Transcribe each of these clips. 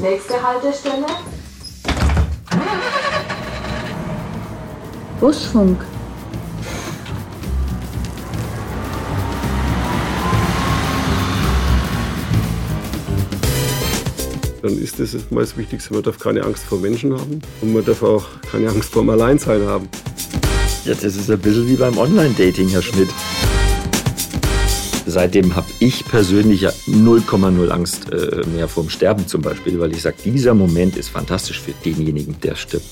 Nächste Haltestelle. Busfunk. Dann ist das mal das Wichtigste, man darf keine Angst vor Menschen haben und man darf auch keine Angst vor dem Alleinsein haben. Ja, das ist ein bisschen wie beim Online-Dating, Herr Schmidt. Seitdem habe ich persönlich ja 0,0 Angst äh, mehr vorm Sterben zum Beispiel, weil ich sage, dieser Moment ist fantastisch für denjenigen, der stirbt.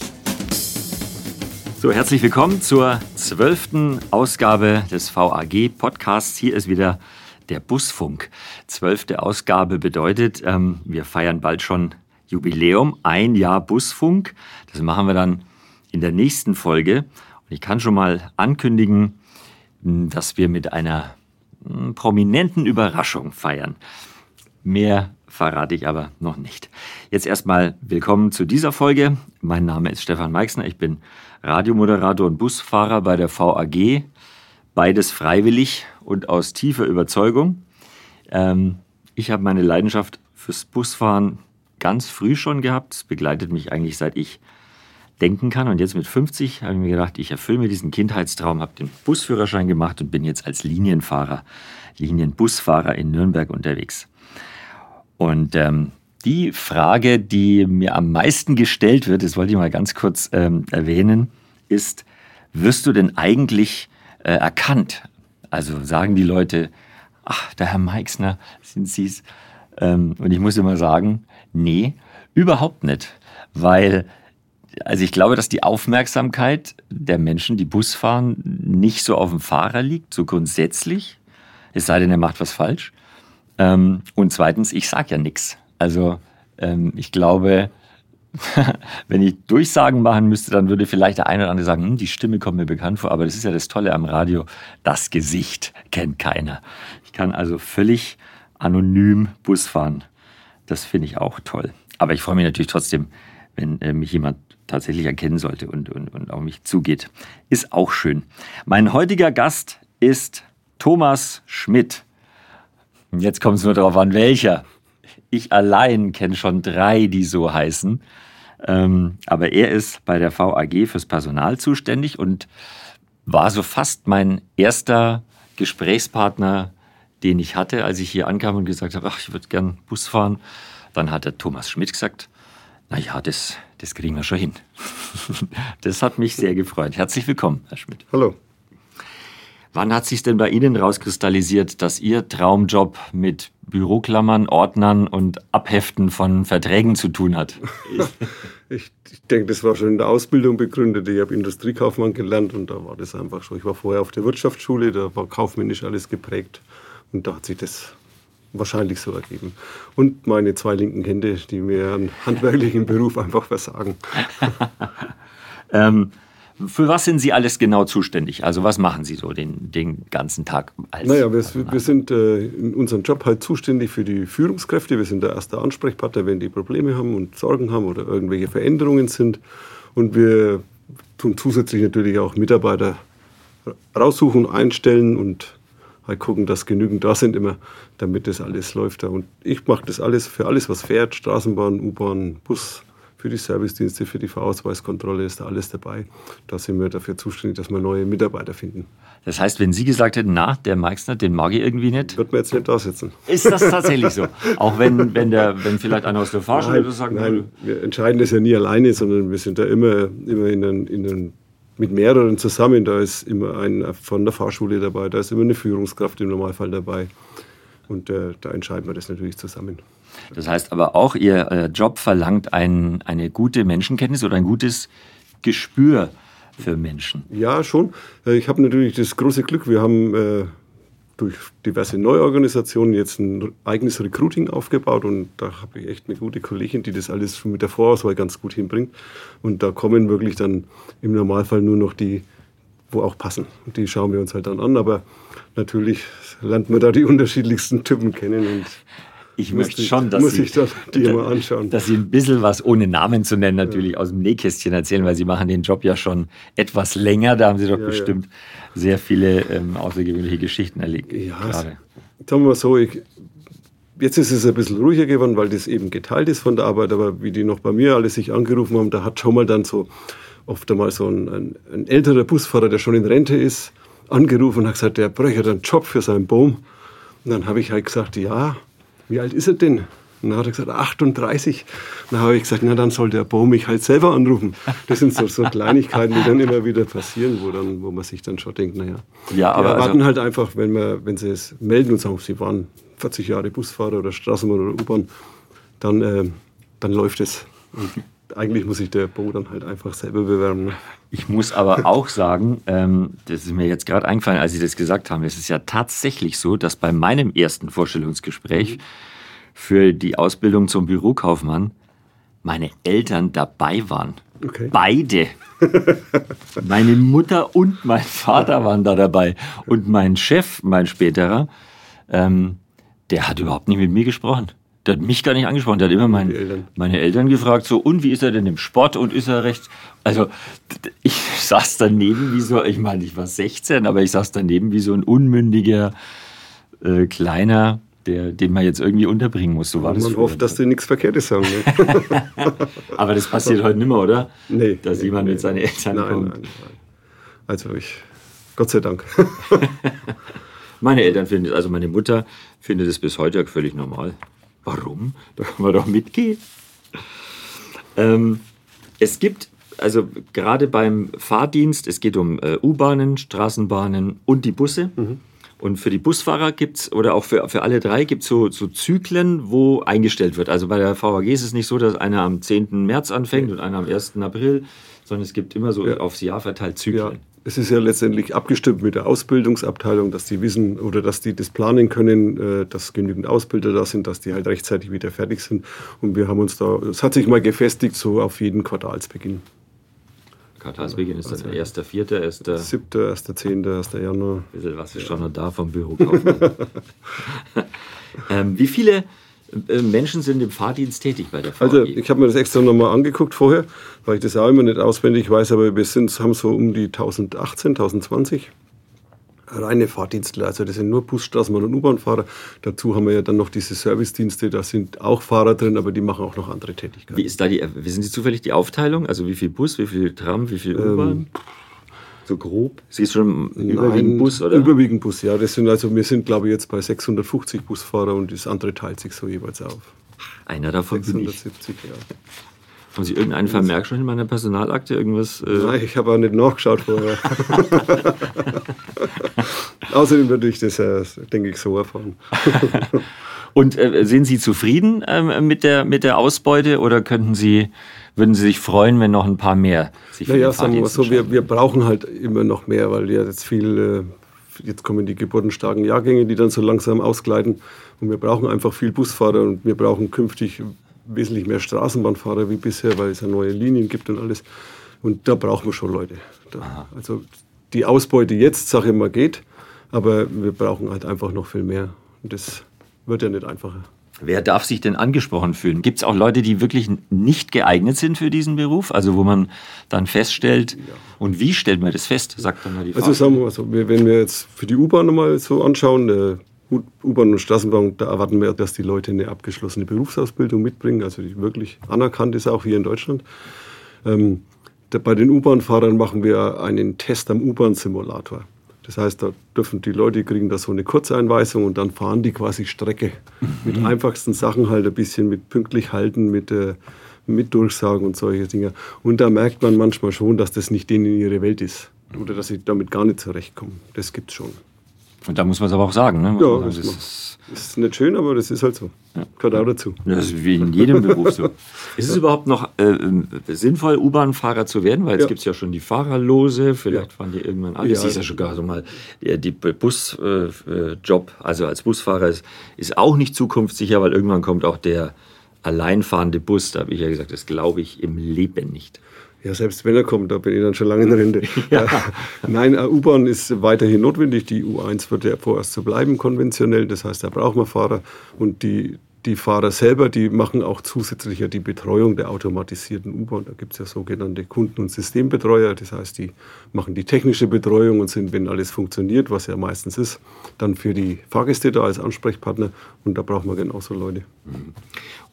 So, herzlich willkommen zur zwölften Ausgabe des VAG Podcasts. Hier ist wieder der Busfunk. Zwölfte Ausgabe bedeutet, ähm, wir feiern bald schon Jubiläum, ein Jahr Busfunk. Das machen wir dann in der nächsten Folge. Und ich kann schon mal ankündigen, dass wir mit einer prominenten Überraschung feiern. Mehr verrate ich aber noch nicht. Jetzt erstmal willkommen zu dieser Folge. Mein Name ist Stefan Meixner. Ich bin Radiomoderator und Busfahrer bei der VAG. Beides freiwillig und aus tiefer Überzeugung. Ähm, ich habe meine Leidenschaft fürs Busfahren ganz früh schon gehabt. Es begleitet mich eigentlich seit ich denken kann. Und jetzt mit 50 habe ich mir gedacht, ich erfülle mir diesen Kindheitstraum, habe den Busführerschein gemacht und bin jetzt als Linienfahrer, Linienbusfahrer in Nürnberg unterwegs. Und ähm, die Frage, die mir am meisten gestellt wird, das wollte ich mal ganz kurz ähm, erwähnen, ist, wirst du denn eigentlich äh, erkannt? Also sagen die Leute, ach, der Herr Meixner, sind Sie's? Ähm, und ich muss immer sagen, nee, überhaupt nicht. Weil also ich glaube, dass die Aufmerksamkeit der Menschen, die Bus fahren, nicht so auf dem Fahrer liegt, so grundsätzlich. Es sei denn, er macht was falsch. Ähm, und zweitens, ich sage ja nichts. Also ähm, ich glaube, wenn ich Durchsagen machen müsste, dann würde vielleicht der eine oder andere sagen, hm, die Stimme kommt mir bekannt vor. Aber das ist ja das Tolle am Radio, das Gesicht kennt keiner. Ich kann also völlig anonym Bus fahren. Das finde ich auch toll. Aber ich freue mich natürlich trotzdem, wenn äh, mich jemand tatsächlich erkennen sollte und, und, und auf mich zugeht. Ist auch schön. Mein heutiger Gast ist Thomas Schmidt. Jetzt kommt es nur darauf an, welcher. Ich allein kenne schon drei, die so heißen. Ähm, aber er ist bei der VAG fürs Personal zuständig und war so fast mein erster Gesprächspartner, den ich hatte, als ich hier ankam und gesagt habe, ach, ich würde gern Bus fahren. Dann hat der Thomas Schmidt gesagt, na ja, das, das kriegen wir schon hin. Das hat mich sehr gefreut. Herzlich willkommen, Herr Schmidt. Hallo. Wann hat sich denn bei Ihnen rauskristallisiert, dass Ihr Traumjob mit Büroklammern, Ordnern und Abheften von Verträgen zu tun hat? ich, ich denke, das war schon in der Ausbildung begründet. Ich habe Industriekaufmann gelernt und da war das einfach so. Ich war vorher auf der Wirtschaftsschule, da war kaufmännisch alles geprägt und da hat sich das wahrscheinlich so ergeben. Und meine zwei linken Hände, die mir einen handwerklichen Beruf einfach versagen. ähm, für was sind Sie alles genau zuständig? Also was machen Sie so den, den ganzen Tag? Als naja, wir, wir sind äh, in unserem Job halt zuständig für die Führungskräfte. Wir sind der erste Ansprechpartner, wenn die Probleme haben und Sorgen haben oder irgendwelche Veränderungen sind. Und wir tun zusätzlich natürlich auch Mitarbeiter raussuchen, einstellen und halt gucken, dass genügend da sind immer, damit das alles läuft. Und ich mache das alles für alles, was fährt, Straßenbahn, U-Bahn, Bus, für die Servicedienste, für die Verausweiskontrolle ist da alles dabei. Da sind wir dafür zuständig, dass wir neue Mitarbeiter finden. Das heißt, wenn Sie gesagt hätten, na, der Meixner, den mag ich irgendwie nicht. Wird man jetzt nicht da sitzen. Ist das tatsächlich so? Auch wenn, wenn, der, wenn vielleicht einer aus der Fahrschule das sagt. Nein, wir entscheiden das ja nie alleine, sondern wir sind da immer, immer in den, in den mit mehreren zusammen. Da ist immer ein von der Fahrschule dabei, da ist immer eine Führungskraft im Normalfall dabei. Und äh, da entscheiden wir das natürlich zusammen. Das heißt aber auch, Ihr äh, Job verlangt ein, eine gute Menschenkenntnis oder ein gutes Gespür für Menschen. Ja, schon. Äh, ich habe natürlich das große Glück, wir haben äh, durch diverse Neuorganisationen jetzt ein eigenes Recruiting aufgebaut und da habe ich echt eine gute Kollegin, die das alles schon mit der Vorauswahl ganz gut hinbringt. Und da kommen wirklich dann im Normalfall nur noch die, wo auch passen. Und die schauen wir uns halt dann an. Aber natürlich lernt man da die unterschiedlichsten Typen kennen und ich möchte schon, dass muss Sie, ich das die mal anschauen. dass Sie ein bisschen was, ohne Namen zu nennen, natürlich ja. aus dem Nähkästchen erzählen, weil Sie machen den Job ja schon etwas länger. Da haben Sie doch ja, bestimmt ja. sehr viele ähm, außergewöhnliche Geschichten erlebt. Ja, gerade. sagen wir so, ich, Jetzt ist es ein bisschen ruhiger geworden, weil das eben geteilt ist von der Arbeit. Aber wie die noch bei mir alle sich angerufen haben, da hat schon mal dann so oft einmal so ein, ein, ein älterer Busfahrer, der schon in Rente ist, angerufen und hat gesagt, der bräuchte einen Job für seinen Baum. Und dann habe ich halt gesagt, ja, wie alt ist er denn? Und dann hat er gesagt, 38. Und dann habe ich gesagt, na dann soll der Baum mich halt selber anrufen. Das sind so, so Kleinigkeiten, die dann immer wieder passieren, wo, dann, wo man sich dann schon denkt, naja. Ja, aber die erwarten also halt einfach, wenn, wir, wenn sie es melden und sagen, sie waren 40 Jahre Busfahrer oder Straßenbahn oder U-Bahn, dann, äh, dann läuft es. Und eigentlich muss sich der Bo dann halt einfach selber bewerben. Ich muss aber auch sagen, ähm, das ist mir jetzt gerade eingefallen, als Sie das gesagt haben, es ist ja tatsächlich so, dass bei meinem ersten Vorstellungsgespräch für die Ausbildung zum Bürokaufmann meine Eltern dabei waren. Okay. Beide. Meine Mutter und mein Vater waren da dabei. Und mein Chef, mein späterer, ähm, der hat überhaupt nicht mit mir gesprochen. Der hat mich gar nicht angesprochen. Der hat immer mein, Eltern. meine Eltern gefragt, so, und wie ist er denn im Sport und ist er recht. Also, ich saß daneben wie so, ich meine, ich war 16, aber ich saß daneben wie so ein unmündiger, äh, kleiner, der, den man jetzt irgendwie unterbringen muss. So war das. Man hofft, dass die nichts Verkehrtes sagen. Ne? aber das passiert heute nicht mehr, oder? Nee. Dass nee, jemand nee. mit seinen Eltern nein, kommt. Nein, nein. Also, ich, Gott sei Dank. meine Eltern finden, also meine Mutter findet es bis heute völlig normal. Warum? Da kann man doch mitgehen. Ähm, es gibt, also gerade beim Fahrdienst, es geht um äh, U-Bahnen, Straßenbahnen und die Busse. Mhm. Und für die Busfahrer gibt es, oder auch für, für alle drei, gibt es so, so Zyklen, wo eingestellt wird. Also bei der VAG ist es nicht so, dass einer am 10. März anfängt und einer am 1. April, sondern es gibt immer so ja. aufs Jahr verteilt Zyklen. Ja es ist ja letztendlich abgestimmt mit der Ausbildungsabteilung, dass die wissen oder dass die das planen können, äh, dass genügend Ausbilder da sind, dass die halt rechtzeitig wieder fertig sind. Und wir haben uns da, es hat sich mal gefestigt, so auf jeden Quartalsbeginn. Quartalsbeginn ist dann erster, vierter, erster. Siebter, erster, zehnter, erster Januar. Was ist schon noch da vom Büro ähm, wie viele Menschen sind im Fahrdienst tätig bei der VAG? Also ich habe mir das extra nochmal angeguckt vorher, weil ich das auch immer nicht auswendig weiß, aber wir sind, haben so um die 1018, 1020 reine Fahrdienstler. Also das sind nur Bus, Straßenbahn und U-Bahn-Fahrer. Dazu haben wir ja dann noch diese Servicedienste, da sind auch Fahrer drin, aber die machen auch noch andere Tätigkeiten. Wie ist da die, wissen Sie zufällig die Aufteilung? Also wie viel Bus, wie viel Tram, wie viel U-Bahn? Ähm, so grob? Sie ist schon überwiegend Bus, oder? Überwiegend Bus, ja. Das sind also, wir sind, glaube ich, jetzt bei 650 Busfahrer und das andere teilt sich so jeweils auf. Einer davon 670, ja. Haben Sie irgendeinen Vermerk schon in meiner Personalakte? Irgendwas? Äh Nein, ich habe auch nicht nachgeschaut vorher. Außerdem würde ich das, äh, denke ich, so erfahren. Und äh, sind Sie zufrieden ähm, mit, der, mit der Ausbeute oder könnten Sie würden Sie sich freuen, wenn noch ein paar mehr sich naja, sagen wir so, wir, wir brauchen halt immer noch mehr, weil ja jetzt viel, äh, jetzt kommen die geburtenstarken Jahrgänge, die dann so langsam ausgleiten und wir brauchen einfach viel Busfahrer und wir brauchen künftig wesentlich mehr Straßenbahnfahrer wie bisher, weil es ja neue Linien gibt und alles. Und da brauchen wir schon Leute. Da, also die Ausbeute jetzt, sage ich mal, geht, aber wir brauchen halt einfach noch viel mehr. Und das wird ja nicht einfacher. Wer darf sich denn angesprochen fühlen? Gibt es auch Leute, die wirklich nicht geeignet sind für diesen Beruf? Also wo man dann feststellt, ja. und wie stellt man das fest, sagt dann mal die Frage. Also sagen wir mal so, wenn wir jetzt für die U-Bahn nochmal so anschauen, äh, U-Bahn und Straßenbahn, da erwarten wir, dass die Leute eine abgeschlossene Berufsausbildung mitbringen, also die wirklich anerkannt ist, auch hier in Deutschland. Ähm, bei den U-Bahn-Fahrern machen wir einen Test am U-Bahn-Simulator. Das heißt, da dürfen die Leute kriegen da so eine Kurzeinweisung und dann fahren die quasi Strecke. Mhm. Mit einfachsten Sachen halt ein bisschen mit pünktlich halten, mit, äh, mit Durchsagen und solche Dinge. Und da merkt man manchmal schon, dass das nicht denen in ihre Welt ist. Oder dass sie damit gar nicht zurechtkommen. Das gibt's schon. Und da muss man es aber auch sagen. Ne? Ja, das, ist, ist, nicht schön, aber das ist halt so. Ja. Gehört auch dazu. Das ist wie in jedem Beruf so. Ist es überhaupt noch äh, sinnvoll, U-Bahn-Fahrer zu werden? Weil jetzt ja. gibt es ja schon die Fahrerlose, vielleicht ja. fahren die irgendwann alle. Das ist ja sogar so mal der die Busjob, äh, also als Busfahrer, ist, ist auch nicht zukunftssicher, weil irgendwann kommt auch der alleinfahrende Bus. Da habe ich ja gesagt, das glaube ich im Leben nicht. Ja, selbst wenn er kommt, da bin ich dann schon lange in Rente. Ja. Nein, äh, U-Bahn ist weiterhin notwendig. Die U1 wird ja vorerst so bleiben, konventionell. Das heißt, da brauchen wir Fahrer. Und die, die Fahrer selber, die machen auch zusätzlich ja die Betreuung der automatisierten U-Bahn. Da gibt es ja sogenannte Kunden- und Systembetreuer. Das heißt, die machen die technische Betreuung und sind, wenn alles funktioniert, was ja meistens ist, dann für die Fahrgäste da als Ansprechpartner. Und da braucht man genauso Leute.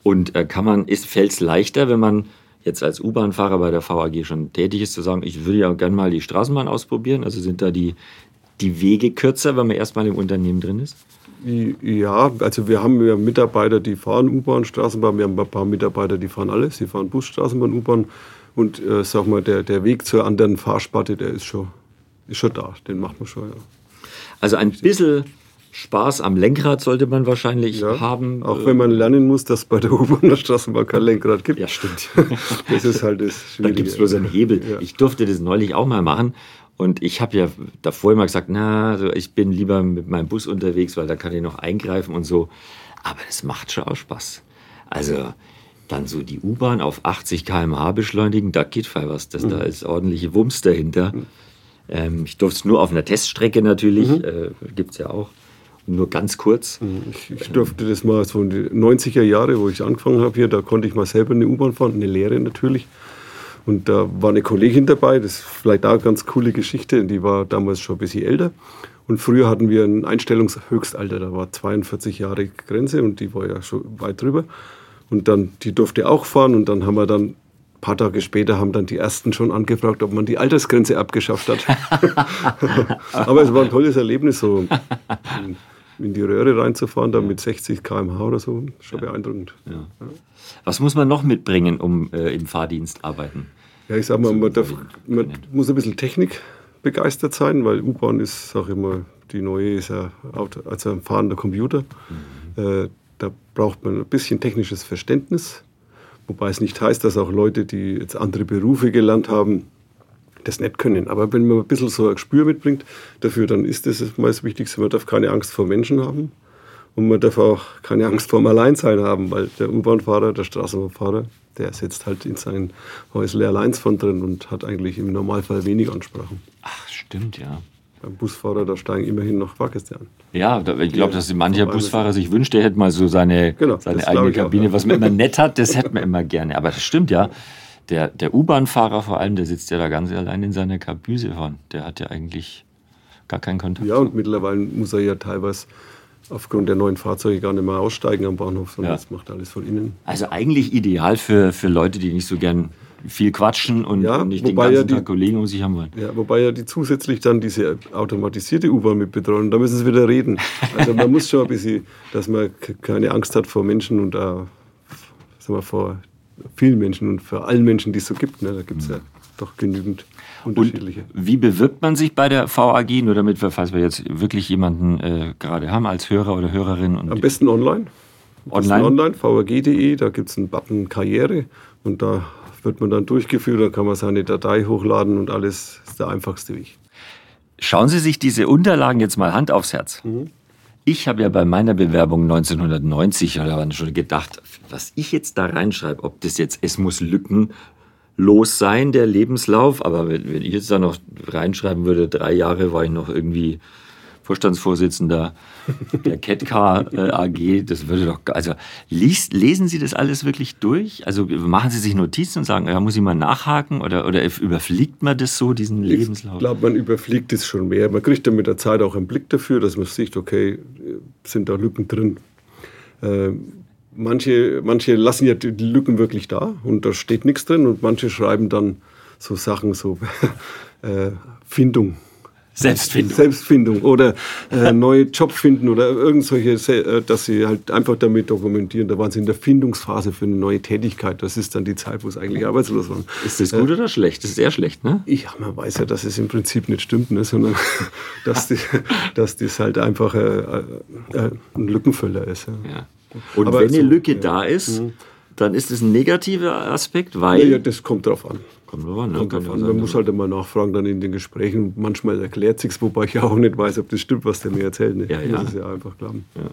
Und äh, kann man, fällt es leichter, wenn man jetzt als U-Bahn-Fahrer bei der VAG schon tätig ist, zu sagen, ich würde ja gerne mal die Straßenbahn ausprobieren? Also sind da die, die Wege kürzer, wenn man erstmal im Unternehmen drin ist? Ja, also wir haben ja Mitarbeiter, die fahren U-Bahn, Straßenbahn. Wir haben ein paar Mitarbeiter, die fahren alles. Die fahren Bus, Straßenbahn, U-Bahn. Und äh, sag mal, der, der Weg zur anderen Fahrsparte, der ist schon, ist schon da. Den macht man schon, ja. Also ein bisschen Spaß am Lenkrad sollte man wahrscheinlich ja, haben. Auch wenn man lernen muss, dass bei der U-Bahn der Straßenbahn kein Lenkrad gibt. Ja, stimmt. das ist halt das Schwierige. Da gibt es bloß einen Hebel. Ja. Ich durfte das neulich auch mal machen. Und ich habe ja davor immer gesagt, na, also ich bin lieber mit meinem Bus unterwegs, weil da kann ich noch eingreifen und so. Aber das macht schon auch Spaß. Also dann so die U-Bahn auf 80 km/h beschleunigen, da geht voll was. Das, mhm. Da ist ordentliche Wumms dahinter. Mhm. Ähm, ich durfte es nur auf einer Teststrecke natürlich, mhm. äh, gibt es ja auch. Nur ganz kurz. Mhm. Ich, ich, durfte das mal so in die 90er Jahre, wo ich angefangen habe hier, da konnte ich mal selber eine U-Bahn fahren, eine Lehre natürlich. Und da war eine Kollegin dabei, das ist vielleicht auch eine ganz coole Geschichte, die war damals schon ein bisschen älter. Und früher hatten wir ein Einstellungshöchstalter, da war 42 Jahre Grenze und die war ja schon weit drüber. Und dann, die durfte auch fahren und dann haben wir dann ein paar Tage später haben dann die ersten schon angefragt, ob man die Altersgrenze abgeschafft hat. Aber es war ein tolles Erlebnis, so in die Röhre reinzufahren, dann mit 60 km/h oder so, schon ja. beeindruckend. Was muss man noch mitbringen, um äh, im Fahrdienst arbeiten? Ja, ich sag mal, man, darf, man muss ein bisschen Technik begeistert sein, weil U-Bahn ist, sag ich mal, die neue ist ja also ein fahrender Computer. Mhm. Äh, da braucht man ein bisschen technisches Verständnis, wobei es nicht heißt, dass auch Leute, die jetzt andere Berufe gelernt haben, das nicht können. Aber wenn man ein bisschen so ein Gespür mitbringt dafür, dann ist das mal das Wichtigste. Man darf keine Angst vor Menschen haben und man darf auch keine Angst vor dem Alleinsein haben, weil der U-Bahn-Fahrer, der Straßenbahnfahrer, der sitzt halt in sein Häusle allein von drin und hat eigentlich im Normalfall wenig Ansprachen. Ach, stimmt, ja. Beim Busfahrer, da steigen immerhin noch Fahrgäste an. Ja, ich glaube, dass mancher Busfahrer sich wünscht, der hätte mal so seine, genau, seine eigene Kabine, auch, ja. was man immer nett hat, das hätte man immer gerne. Aber das stimmt ja. Der, der U-Bahn-Fahrer vor allem, der sitzt ja da ganz allein in seiner Kabüse vorn. Der hat ja eigentlich gar keinen Kontakt. Ja, und mittlerweile muss er ja teilweise aufgrund der neuen Fahrzeuge gar nicht mehr aussteigen am Bahnhof, sondern ja. das macht alles von innen. Also eigentlich ideal für, für Leute, die nicht so gern viel quatschen und ja, nicht den ganzen ja die, Tag Kollegen um sich haben wollen. Ja, wobei ja die zusätzlich dann diese automatisierte U-Bahn mit betreuen, da müssen sie wieder reden. Also man muss schon ein bisschen, dass man keine Angst hat vor Menschen und auch, sagen wir, vor vielen Menschen und für allen Menschen, die es so gibt. Ne? Da gibt es ja doch genügend unterschiedliche. Und wie bewirbt man sich bei der VAG, nur damit wir, falls wir jetzt wirklich jemanden äh, gerade haben als Hörer oder Hörerin? Am besten online. Online? Online, vag.de, da gibt es einen Button Karriere und da wird man dann durchgeführt, da kann man seine Datei hochladen und alles ist der einfachste Weg. Schauen Sie sich diese Unterlagen jetzt mal Hand aufs Herz. Mhm. Ich habe ja bei meiner Bewerbung 1990 oder schon gedacht, was ich jetzt da reinschreibe, ob das jetzt, es muss lückenlos sein, der Lebenslauf, aber wenn ich jetzt da noch reinschreiben würde, drei Jahre war ich noch irgendwie Vorstandsvorsitzender der Catcar äh, AG, das würde doch, also liest, lesen Sie das alles wirklich durch? Also machen Sie sich Notizen und sagen, ja, muss ich mal nachhaken oder, oder überfliegt man das so, diesen Lebenslauf? Ich glaube, man überfliegt es schon mehr. Man kriegt dann mit der Zeit auch einen Blick dafür, dass man sieht, okay, sind da Lücken drin. Äh, manche, manche lassen ja die Lücken wirklich da und da steht nichts drin und manche schreiben dann so Sachen, so äh, Findung Selbstfindung. Selbstfindung oder äh, neue Job finden oder irgendwelche, äh, dass sie halt einfach damit dokumentieren. Da waren sie in der Findungsphase für eine neue Tätigkeit. Das ist dann die Zeit, wo es eigentlich arbeitslos waren. Ist das gut äh, oder schlecht? Das ist sehr schlecht, ne? Ja, man weiß ja, dass es im Prinzip nicht stimmt, ne? sondern dass, die, dass das halt einfach äh, äh, äh ein Lückenfüller ist. Ja. ja. Und Aber wenn eine Lücke ja. da ist, mhm. dann ist es ein negativer Aspekt, weil. Ja, das kommt drauf an. Kommt drauf an, ne? Kommt drauf an. Man muss halt immer nachfragen dann in den Gesprächen. Manchmal erklärt sich wobei ich auch nicht weiß, ob das stimmt, was der mir erzählt. Ne? Ja, ja. Das ist ja einfach glauben. Ja.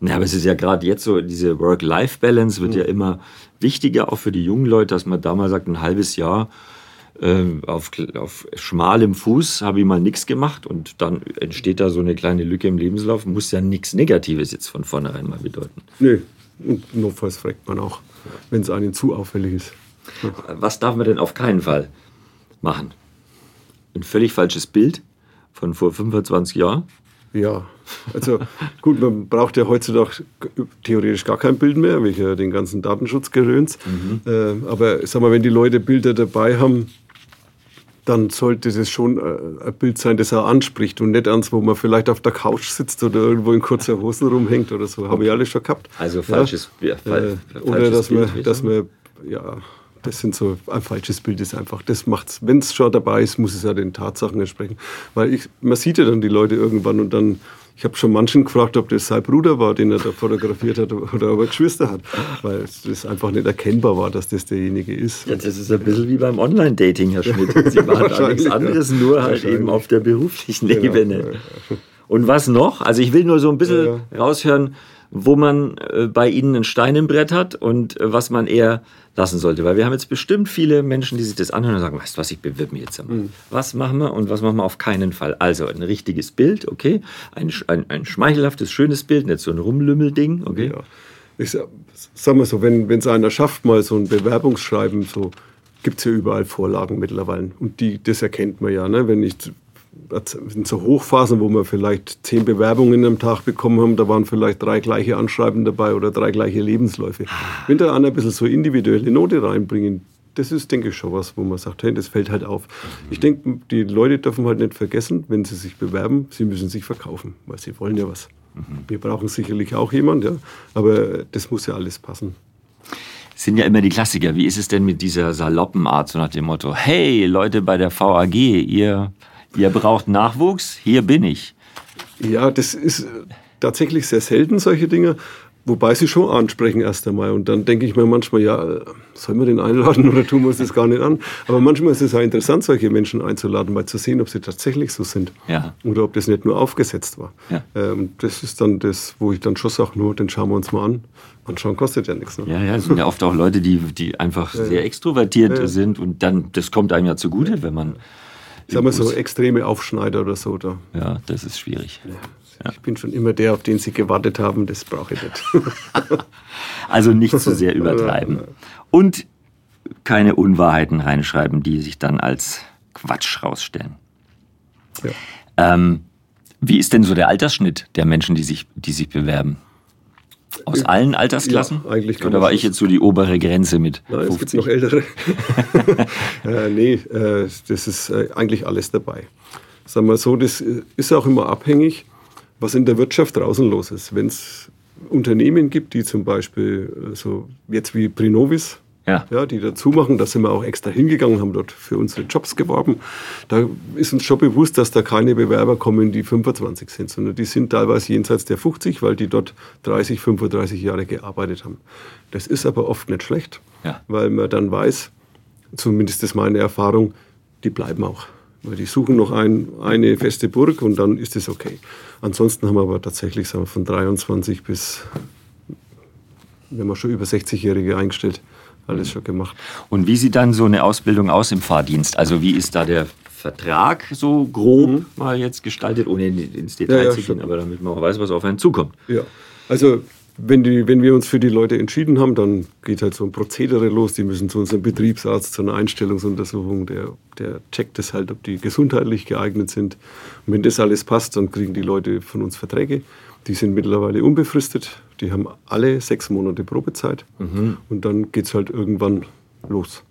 Na, aber es ist ja gerade jetzt so, diese Work-Life-Balance wird mhm. ja immer wichtiger, auch für die jungen Leute, dass man da mal sagt, ein halbes Jahr äh, auf, auf schmalem Fuß habe ich mal nichts gemacht und dann entsteht da so eine kleine Lücke im Lebenslauf. Muss ja nichts Negatives jetzt von vornherein mal bedeuten. Nö, Und notfalls fragt man auch, wenn es einem zu auffällig ist. Was darf man denn auf keinen Fall machen? Ein völlig falsches Bild von vor 25 Jahren? Ja, also gut, man braucht ja heutzutage theoretisch gar kein Bild mehr, wegen den ganzen Datenschutzgeröns. Mhm. Äh, aber sag mal, wenn die Leute Bilder dabei haben, dann sollte das schon äh, ein Bild sein, das er anspricht und nicht eins, wo man vielleicht auf der Couch sitzt oder irgendwo in kurzer Hosen rumhängt oder so. Habe ich alles schon gehabt. Also falsches, ja? Ja, fall, äh, Oder dass Bild, man, dass man, ja, das sind so ein falsches Bild ist einfach. Das macht's. Wenn es schon dabei ist, muss es ja den Tatsachen entsprechen. Weil ich, man sieht ja dann die Leute irgendwann und dann ich habe schon manchen gefragt, ob das sein Bruder war, den er da fotografiert hat, oder ob er Geschwister hat, weil es einfach nicht erkennbar war, dass das derjenige ist. Ja, das ist ein bisschen wie beim Online-Dating, Herr Schmidt. Sie machen da nichts anderes, ja. nur halt eben auf der beruflichen Ebene. Ja. Und was noch? Also ich will nur so ein bisschen raushören, wo man äh, bei Ihnen einen Stein im Brett hat und äh, was man eher lassen sollte. Weil wir haben jetzt bestimmt viele Menschen, die sich das anhören und sagen, weißt du was, ich bewirb mich jetzt einmal. Mhm. Was machen wir und was machen wir auf keinen Fall? Also ein richtiges Bild, okay? Ein, ein, ein schmeichelhaftes, schönes Bild, nicht so ein Rumlümmelding, okay? Ja. Ich sag mal so, wenn es einer schafft, mal so ein Bewerbungsschreiben, so gibt es ja überall Vorlagen mittlerweile. Und die, das erkennt man ja. Ne? Wenn ich in so Hochphasen, wo wir vielleicht zehn Bewerbungen am Tag bekommen haben, da waren vielleicht drei gleiche Anschreiben dabei oder drei gleiche Lebensläufe. Wenn da einer ein bisschen so individuelle Note reinbringen, das ist, denke ich, schon was, wo man sagt, hey, das fällt halt auf. Ich denke, die Leute dürfen halt nicht vergessen, wenn sie sich bewerben, sie müssen sich verkaufen, weil sie wollen ja was. Wir brauchen sicherlich auch jemanden, ja, aber das muss ja alles passen sind ja immer die Klassiker. Wie ist es denn mit dieser saloppen Art, so nach dem Motto, hey Leute bei der VAG, ihr Ihr braucht Nachwuchs, hier bin ich. Ja, das ist tatsächlich sehr selten, solche Dinge. Wobei sie schon ansprechen erst einmal. Und dann denke ich mir manchmal, ja, sollen wir den einladen oder tun wir uns das gar nicht an? Aber manchmal ist es auch interessant, solche Menschen einzuladen, mal zu sehen, ob sie tatsächlich so sind. Ja. Oder ob das nicht nur aufgesetzt war. Ja. Ähm, das ist dann das, wo ich dann schon sage, nur, den schauen wir uns mal an. Anschauen kostet ja nichts. Ne? Ja, ja, es sind ja oft auch Leute, die, die einfach ja, sehr extrovertiert sind und dann, das kommt einem ja zugute, wenn man Sagen wir so extreme Aufschneider oder so. Da. Ja, das ist schwierig. Ja. Ich bin schon immer der, auf den Sie gewartet haben, das brauche ich nicht. also nicht zu sehr übertreiben. Und keine Unwahrheiten reinschreiben, die sich dann als Quatsch rausstellen. Ja. Ähm, wie ist denn so der Altersschnitt der Menschen, die sich, die sich bewerben? Aus allen Altersklassen? Ja, eigentlich kann Oder war ich jetzt so die obere Grenze mit Nein, 50? es gibt noch ältere. äh, nee, äh, das ist äh, eigentlich alles dabei. Sagen wir so, das ist auch immer abhängig, was in der Wirtschaft draußen los ist. Wenn es Unternehmen gibt, die zum Beispiel äh, so jetzt wie Prinovis, ja. Ja, die dazu machen. Da sind wir auch extra hingegangen, haben dort für unsere Jobs geworben. Da ist uns schon bewusst, dass da keine Bewerber kommen, die 25 sind, sondern die sind teilweise jenseits der 50, weil die dort 30, 35 Jahre gearbeitet haben. Das ist aber oft nicht schlecht, ja. weil man dann weiß, zumindest ist meine Erfahrung, die bleiben auch. Weil die suchen noch ein, eine feste Burg und dann ist es okay. Ansonsten haben wir aber tatsächlich sagen wir, von 23 bis, wenn man schon über 60-Jährige eingestellt, alles schon gemacht. Und wie sieht dann so eine Ausbildung aus im Fahrdienst? Also wie ist da der Vertrag so grob mhm. mal jetzt gestaltet, ohne ins Detail ja, ja, zu gehen, aber damit man auch weiß, was auf einen zukommt? Ja, also wenn, die, wenn wir uns für die Leute entschieden haben, dann geht halt so ein Prozedere los. Die müssen zu unserem Betriebsarzt, zu einer Einstellungsuntersuchung. Der, der checkt das halt, ob die gesundheitlich geeignet sind. Und wenn das alles passt, dann kriegen die Leute von uns Verträge. Die sind mittlerweile unbefristet. Die haben alle sechs Monate Probezeit. Mhm. Und dann geht es halt irgendwann los.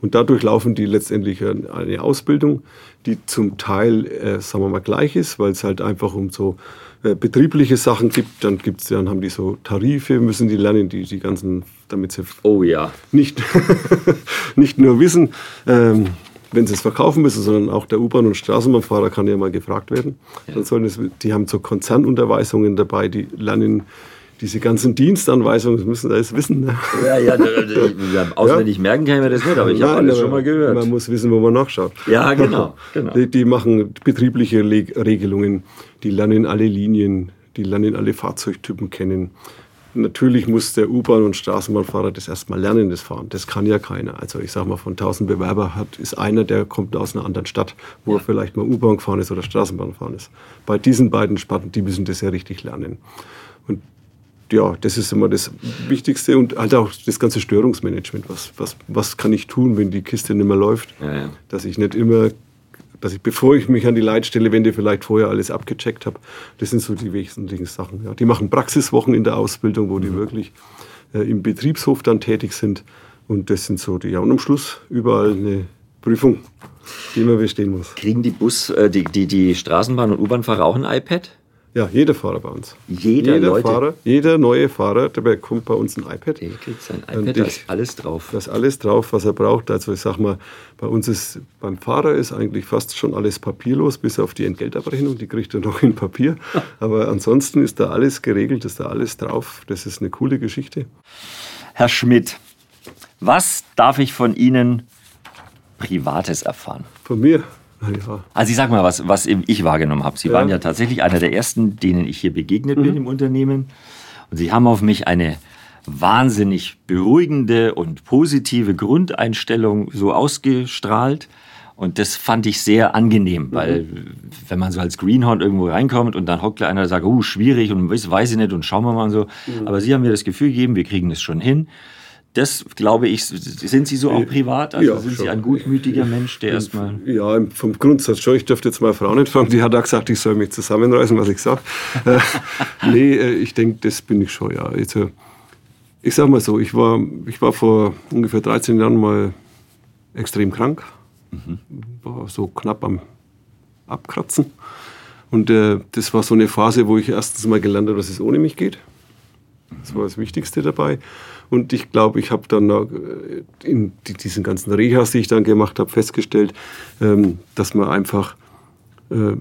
Und dadurch laufen die letztendlich eine Ausbildung, die zum Teil, äh, sagen wir mal, gleich ist, weil es halt einfach um so äh, betriebliche Sachen gibt. Dann gibt's, dann haben die so Tarife, müssen die lernen, die, die ganzen, damit sie oh, ja. nicht, nicht nur wissen, ähm, wenn sie es verkaufen müssen, sondern auch der U-Bahn- und Straßenbahnfahrer kann ja mal gefragt werden. Ja. Dann sollen es, die haben so Konzernunterweisungen dabei, die lernen diese ganzen Dienstanweisungen, das müssen alles wissen. Ne? Ja, ja, auswendig ja. merken kann ich mir das nicht, aber ich habe alles schon mal gehört. Man muss wissen, wo man nachschaut. Ja, genau. genau. Die, die machen betriebliche Regelungen, die lernen alle Linien, die lernen alle Fahrzeugtypen kennen. Natürlich muss der U-Bahn- und Straßenbahnfahrer das erstmal lernen, das Fahren. Das kann ja keiner. Also ich sage mal, von 1000 Bewerber hat, ist einer, der kommt aus einer anderen Stadt, wo ja. er vielleicht mal U-Bahn gefahren ist oder Straßenbahn gefahren ist. Bei diesen beiden Sparten, die müssen das ja richtig lernen. Und ja, das ist immer das Wichtigste und halt auch das ganze Störungsmanagement. Was, was, was kann ich tun, wenn die Kiste nicht mehr läuft? Ja, ja. Dass ich nicht immer, dass ich, bevor ich mich an die Leitstelle wende, vielleicht vorher alles abgecheckt habe. Das sind so die wesentlichen Sachen. Ja. Die machen Praxiswochen in der Ausbildung, wo die mhm. wirklich äh, im Betriebshof dann tätig sind. Und das sind so die, ja, und am Schluss überall eine Prüfung, die man bestehen muss. Kriegen die Bus, äh, die, die, die Straßenbahn- und U-Bahnfahrer auch ein iPad? Ja, jeder Fahrer bei uns. Jeder, jeder Leute? Fahrer, jeder neue Fahrer, der bekommt bei uns ein iPad. Der kriegt sein iPad, da ist alles drauf. Da ist alles drauf, was er braucht. Also ich sag mal, bei uns ist, beim Fahrer ist eigentlich fast schon alles papierlos, bis auf die Entgeltabrechnung, die kriegt er noch in Papier. Aber ansonsten ist da alles geregelt, ist da alles drauf. Das ist eine coole Geschichte. Herr Schmidt, was darf ich von Ihnen Privates erfahren? Von mir? Ja. Also ich sag mal, was, was ich wahrgenommen habe. Sie ja. waren ja tatsächlich einer der ersten, denen ich hier begegnet mhm. bin im Unternehmen. Und Sie haben auf mich eine wahnsinnig beruhigende und positive Grundeinstellung so ausgestrahlt. Und das fand ich sehr angenehm, mhm. weil wenn man so als Greenhorn irgendwo reinkommt und dann hockt einer und sagt, oh, schwierig und weiß, weiß ich nicht und schauen wir mal und so. Mhm. Aber Sie haben mir das Gefühl gegeben, wir kriegen es schon hin das glaube ich, sind Sie so auch privat? Also ja, sind schon. Sie ein gutmütiger Mensch, der erstmal. Ja, vom Grundsatz schon. Ich dürfte jetzt mal Frau nicht fragen. Die hat auch gesagt, ich soll mich zusammenreißen, was ich sage. äh, nee, äh, ich denke, das bin ich schon, ja. Also, ich sage mal so, ich war, ich war vor ungefähr 13 Jahren mal extrem krank. Mhm. War so knapp am Abkratzen. Und äh, das war so eine Phase, wo ich erstens mal gelernt habe, dass es ohne mich geht. Das war das Wichtigste dabei. Und ich glaube, ich habe dann äh, in diesen ganzen Rehas, die ich dann gemacht habe, festgestellt, ähm, dass man einfach, äh,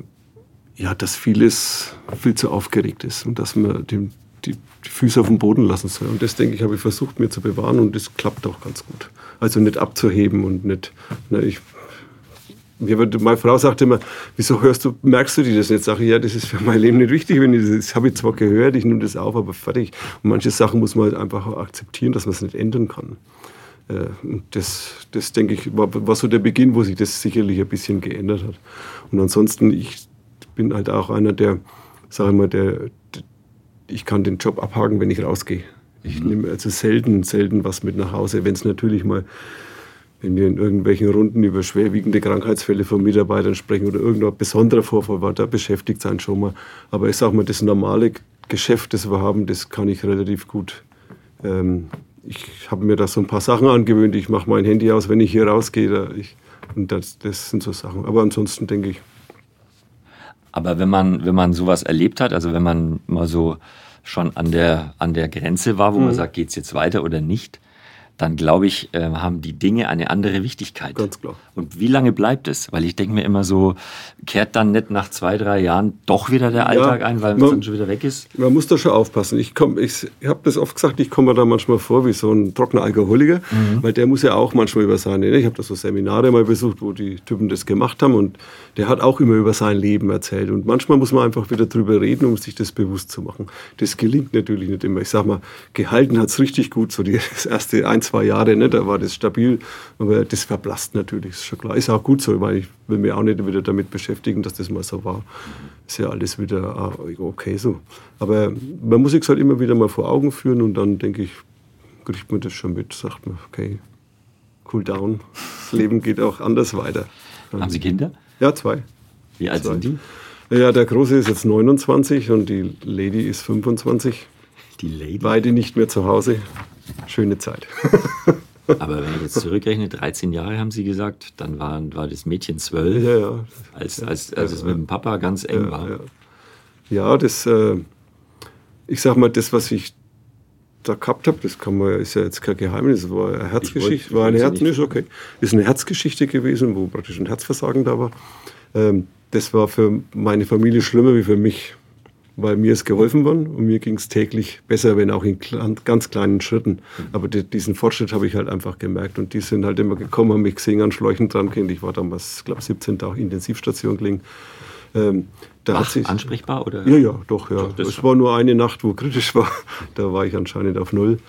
ja, dass vieles viel zu aufgeregt ist und dass man die, die, Füße auf dem Boden lassen soll. Und das, denke ich, habe ich versucht, mir zu bewahren und das klappt auch ganz gut. Also nicht abzuheben und nicht, na, ich meine Frau sagte immer, wieso hörst du, merkst du dir das nicht? Sag ich, ja, das ist für mein Leben nicht wichtig, wenn ich das, das habe ich zwar gehört, ich nehme das auf, aber fertig. Und manche Sachen muss man halt einfach akzeptieren, dass man es nicht ändern kann. Äh, und das, das denke ich, war, war so der Beginn, wo sich das sicherlich ein bisschen geändert hat. Und ansonsten, ich bin halt auch einer, der, sage ich mal, der, der, ich kann den Job abhaken, wenn ich rausgehe. Ich mhm. nehme also selten, selten was mit nach Hause, wenn es natürlich mal wenn wir in irgendwelchen Runden über schwerwiegende Krankheitsfälle von Mitarbeitern sprechen oder irgendein besonderer Vorfall war, da beschäftigt sein schon mal. Aber ich sage mal, das normale Geschäft, das wir haben, das kann ich relativ gut. Ähm, ich habe mir da so ein paar Sachen angewöhnt. Ich mache mein Handy aus, wenn ich hier rausgehe. Ich, und das, das sind so Sachen. Aber ansonsten denke ich. Aber wenn man, wenn man sowas erlebt hat, also wenn man mal so schon an der, an der Grenze war, wo mhm. man sagt, geht es jetzt weiter oder nicht, dann glaube ich, äh, haben die Dinge eine andere Wichtigkeit. Ganz klar. Und wie lange bleibt es? Weil ich denke mir immer so, kehrt dann nicht nach zwei, drei Jahren doch wieder der Alltag ja, ein, weil es dann schon wieder weg ist? Man muss da schon aufpassen. Ich, ich, ich habe das oft gesagt, ich komme mir da manchmal vor wie so ein trockener Alkoholiker, mhm. weil der muss ja auch manchmal über seine, ich habe da so Seminare mal besucht, wo die Typen das gemacht haben und der hat auch immer über sein Leben erzählt. Und manchmal muss man einfach wieder drüber reden, um sich das bewusst zu machen. Das gelingt natürlich nicht immer. Ich sage mal, gehalten hat es richtig gut, so die, das erste ein, zwei Jahre, ne, da war das stabil, aber das verblasst natürlich, ist schon klar. Ist auch gut so, weil ich will mich auch nicht wieder damit beschäftigen, dass das mal so war. Ist ja alles wieder ah, okay so. Aber man muss sich halt immer wieder mal vor Augen führen und dann denke ich, kriegt man das schon mit, sagt man, okay, cool down, das Leben geht auch anders weiter. Haben Sie Kinder? Ja, zwei. Wie alt zwei. sind die? Ja, der Große ist jetzt 29 und die Lady ist 25. Die Lady? Beide nicht mehr zu Hause schöne Zeit. Aber wenn ich jetzt zurückrechne, 13 Jahre haben Sie gesagt, dann war, war das Mädchen zwölf, ja, ja. als, als, als ja, es mit dem Papa ganz eng war. Ja, das, äh, ich sag mal, das, was ich da gehabt habe, das kann man, ist ja jetzt kein Geheimnis, war eine Herzgeschichte, war eine Herz, ist okay, ist eine Herzgeschichte gewesen, wo praktisch ein Herzversagen da war. Ähm, das war für meine Familie schlimmer wie für mich weil mir ist geholfen worden und mir ging es täglich besser, wenn auch in ganz kleinen Schritten. Aber die, diesen Fortschritt habe ich halt einfach gemerkt und die sind halt immer gekommen, haben mich gesehen, an Schläuchen dran kennt. Ich war damals, glaube 17 Tage Intensivstation gelegen. Ähm, da Ach, hat sich, ansprechbar oder? Ja, ja, doch, ja. es war nur eine Nacht, wo kritisch war. Da war ich anscheinend auf Null.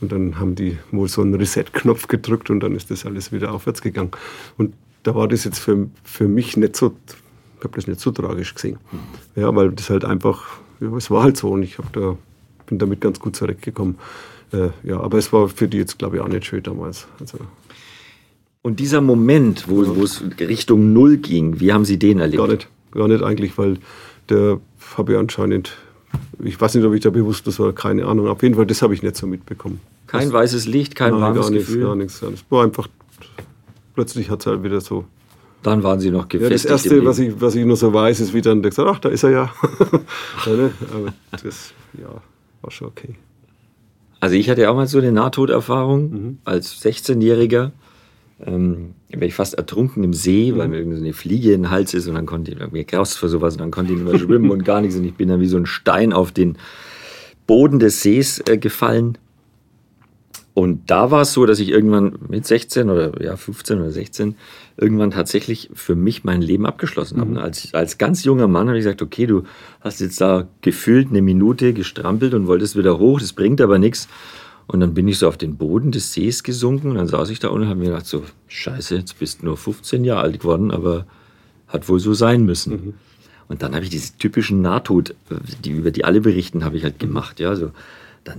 Und dann haben die wohl so einen Reset-Knopf gedrückt und dann ist das alles wieder aufwärts gegangen. Und da war das jetzt für, für mich nicht so habe das nicht so tragisch gesehen. Ja, weil das halt einfach, ja, es war halt so und ich da bin damit ganz gut zurechtgekommen. Äh, ja, aber es war für die jetzt, glaube ich, auch nicht schön damals. Also, Und dieser Moment, wo, es Richtung Null ging, wie haben Sie den erlebt? gar nicht, gar nicht eigentlich, weil der habe ich anscheinend, ich weiß nicht, ob ich da bewusst das war, keine Ahnung. Auf jeden Fall, das habe ich nicht so mitbekommen. Kein weißes Licht, kein Nein, warmes gar nichts, Gefühl. gar nichts. gar nichts. War einfach, plötzlich hat es halt wieder so. Dann waren Sie noch Ja, gefestigt. das im Erste, was ich, was ich nur so weiß, ist, wie dann der gesagt ach, da ist er ja. ja ne? Aber das, ja, war schon okay. Also ich hatte auch mal so eine Nahtoderfahrung Mhm. als 16-Jähriger. Ähm, wäre ich fast ertrunken im See, Mhm. weil mir irgendwie so eine Fliege in den Hals ist und dann konnte ich mir graust für sowas und dann konnte ich nicht mehr schwimmen und gar nichts und ich bin dann wie so ein Stein auf den Boden des Sees äh, gefallen. Und da war es so, dass ich irgendwann mit 16 oder ja 15 oder 16 irgendwann tatsächlich für mich mein Leben abgeschlossen habe. Als, als ganz junger Mann habe ich gesagt, okay, du hast jetzt da gefühlt eine Minute gestrampelt und wolltest wieder hoch, das bringt aber nichts. Und dann bin ich so auf den Boden des Sees gesunken und dann saß ich da unten und habe mir gedacht, so, scheiße, jetzt bist du nur 15 Jahre alt geworden, aber hat wohl so sein müssen. Und dann habe ich diese typischen Nahtod, die, über die alle berichten, habe ich halt gemacht. Ja, so dann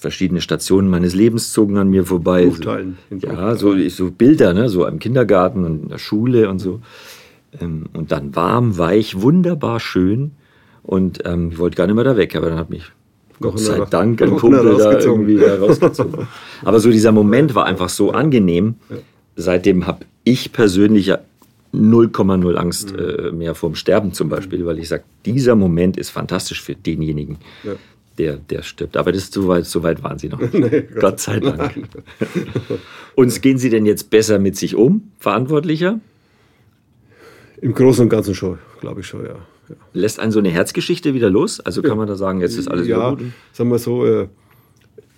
verschiedene Stationen meines Lebens zogen an mir vorbei. Buchteilen. So, ja, so, so Bilder, ne, so im Kindergarten und in der Schule und so. Ähm, Und dann warm, weich, wunderbar schön. Und ähm, ich wollte gar nicht mehr da weg, aber dann hat mich Gott sei Dank ein Kumpel da rausgezogen. irgendwie da rausgezogen. Aber so dieser Moment war einfach so angenehm. Seitdem habe ich persönlich ja 0,0 Angst Mhm. äh, mehr vorm Sterben zum Beispiel, weil ich sage, dieser Moment ist fantastisch für denjenigen, Ja. Der, der stirbt. Aber das ist so weit, so weit waren sie noch nicht. Gott sei Dank. Und gehen Sie denn jetzt besser mit sich um, verantwortlicher? Im Großen und Ganzen schon, glaube ich schon, ja. ja. Lässt einen so eine Herzgeschichte wieder los? Also kann man da sagen, jetzt ist alles ja, gut? sagen wir so, äh,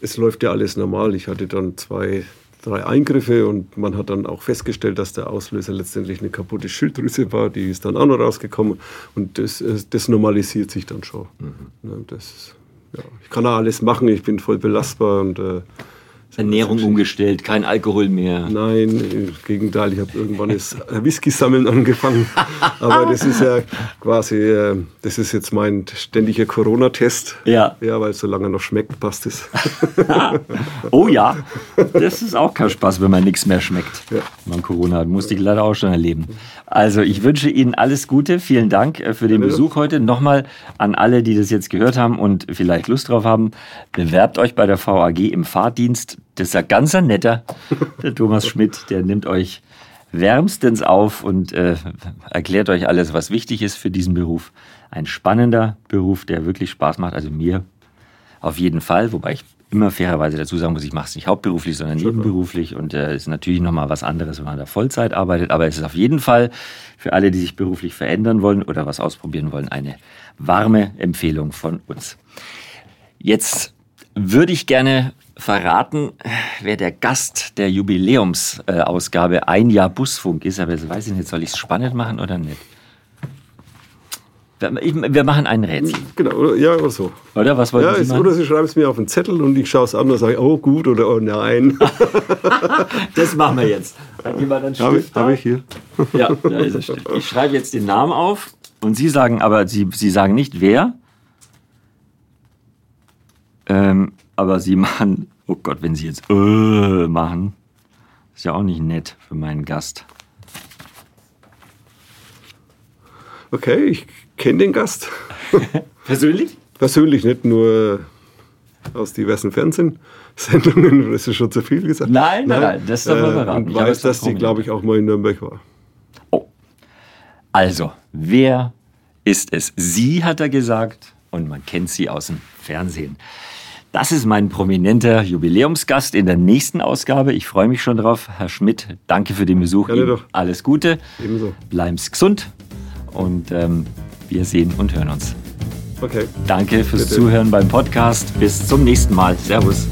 es läuft ja alles normal. Ich hatte dann zwei, drei Eingriffe und man hat dann auch festgestellt, dass der Auslöser letztendlich eine kaputte Schilddrüse war. Die ist dann auch noch rausgekommen und das, äh, das normalisiert sich dann schon. Mhm. Ne, das, ja, ich kann auch alles machen, ich bin voll belastbar und äh, Ernährung umgestellt, kein Alkohol mehr. Nein, im Gegenteil, ich habe irgendwann das Whisky-Sammeln angefangen. Aber das ist ja quasi, äh, das ist jetzt mein ständiger Corona-Test. Ja. Ja, weil solange noch schmeckt, passt es. Oh ja, das ist auch kein Spaß, wenn man nichts mehr schmeckt. Ja. Wenn man Corona hat, musste ich leider auch schon erleben. Also ich wünsche Ihnen alles Gute. Vielen Dank äh, für den. Besuch heute. Nochmal an alle, die das jetzt gehört haben und vielleicht Lust drauf haben. Bewerbt euch bei der VAG im Fahrdienst. Das ist ja ganz ein netter, der Thomas Schmidt. Der nimmt euch wärmstens auf und äh, erklärt euch alles, was wichtig ist für diesen Beruf. Ein spannender Beruf, der wirklich Spaß macht. Also mir auf jeden Fall, wobei ich immer fairerweise dazu sagen muss, ich mache es nicht hauptberuflich, sondern nebenberuflich und es äh, ist natürlich nochmal was anderes, wenn man da Vollzeit arbeitet, aber es ist auf jeden Fall für alle, die sich beruflich verändern wollen oder was ausprobieren wollen, eine warme Empfehlung von uns. Jetzt würde ich gerne verraten, wer der Gast der Jubiläumsausgabe Ein Jahr Busfunk ist, aber jetzt weiß ich nicht, soll ich es spannend machen oder nicht? Wir- machen ein Rätsel, Genau, oder? ja, oder so. oder? Was wollten Ja, Sie machen? oder Sie schreiben es mir auf einen Zettel und ich schaue es an und sage, oh gut oder oh nein. Das machen wir jetzt. Hat jemand einen Habe ich, hab ich hier. Ja, da ist der Stift. Ich schreibe jetzt den Namen auf und Sie sagen aber, Sie, Sie sagen nicht wer. Ähm, aber Sie machen, oh Gott, wenn Sie jetzt äh machen, ist ja auch nicht nett für meinen Gast. Okay, ich kenne den Gast. Persönlich? Persönlich nicht nur aus diversen Fernsehsendungen, das ist schon zu viel gesagt. Nein, nein, nein, das darf man verraten. Und Ich weiß, dass das die, glaube ich, auch mal in Nürnberg war. Oh. Also, wer ist es? Sie, hat er gesagt, und man kennt sie aus dem Fernsehen. Das ist mein prominenter Jubiläumsgast in der nächsten Ausgabe. Ich freue mich schon drauf. Herr Schmidt, danke für den Besuch. Gerne doch. Alles Gute. Ebenso. Bleiben Sie gesund und ähm, wir sehen und hören uns. Okay. Danke fürs Bitte. Zuhören beim Podcast. Bis zum nächsten Mal. Servus.